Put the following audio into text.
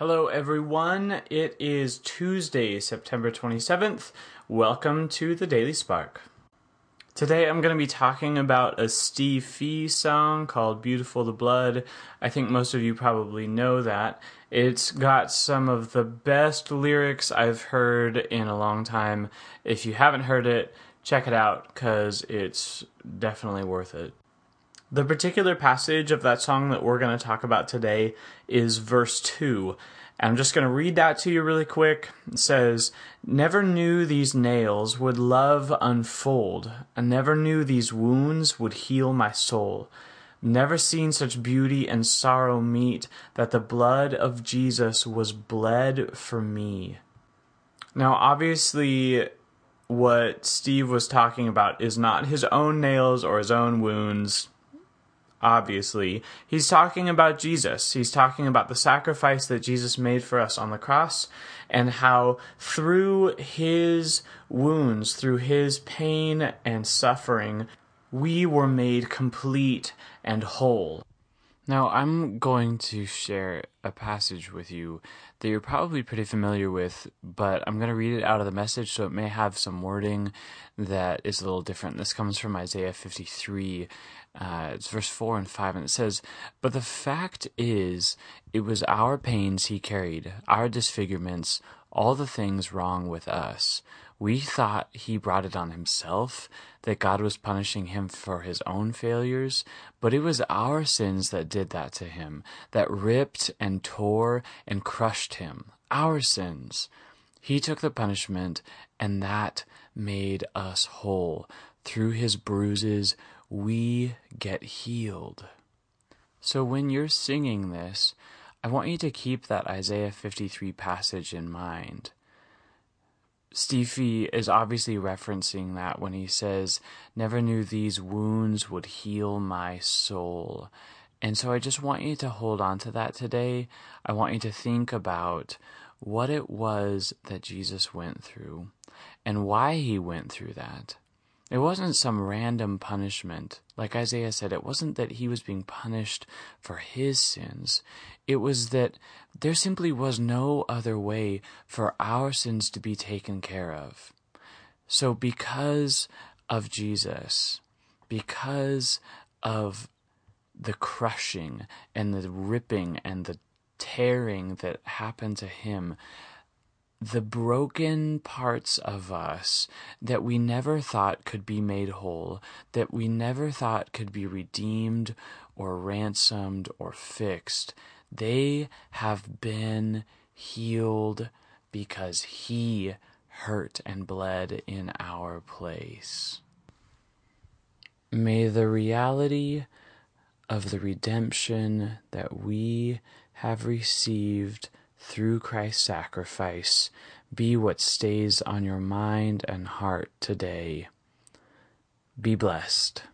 Hello, everyone. It is Tuesday, September 27th. Welcome to the Daily Spark. Today I'm going to be talking about a Steve Fee song called Beautiful the Blood. I think most of you probably know that. It's got some of the best lyrics I've heard in a long time. If you haven't heard it, check it out because it's definitely worth it. The particular passage of that song that we're going to talk about today is verse 2. And I'm just going to read that to you really quick. It says, Never knew these nails would love unfold, and never knew these wounds would heal my soul. Never seen such beauty and sorrow meet, that the blood of Jesus was bled for me. Now, obviously, what Steve was talking about is not his own nails or his own wounds obviously. He's talking about Jesus. He's talking about the sacrifice that Jesus made for us on the cross and how through his wounds, through his pain and suffering, we were made complete and whole. Now, I'm going to share a passage with you that you're probably pretty familiar with, but I'm going to read it out of the message, so it may have some wording that is a little different. This comes from Isaiah 53. Uh, it's verse 4 and 5, and it says, But the fact is, it was our pains he carried, our disfigurements, all the things wrong with us. We thought he brought it on himself, that God was punishing him for his own failures, but it was our sins that did that to him, that ripped and tore and crushed him. Our sins. He took the punishment, and that made us whole. Through his bruises, we get healed. So when you're singing this, I want you to keep that Isaiah 53 passage in mind. Steve is obviously referencing that when he says, Never knew these wounds would heal my soul. And so I just want you to hold on to that today. I want you to think about what it was that Jesus went through and why he went through that. It wasn't some random punishment. Like Isaiah said, it wasn't that he was being punished for his sins. It was that there simply was no other way for our sins to be taken care of. So, because of Jesus, because of the crushing and the ripping and the tearing that happened to him, the broken parts of us that we never thought could be made whole, that we never thought could be redeemed or ransomed or fixed, they have been healed because He hurt and bled in our place. May the reality of the redemption that we have received through Christ's sacrifice be what stays on your mind and heart today. Be blessed.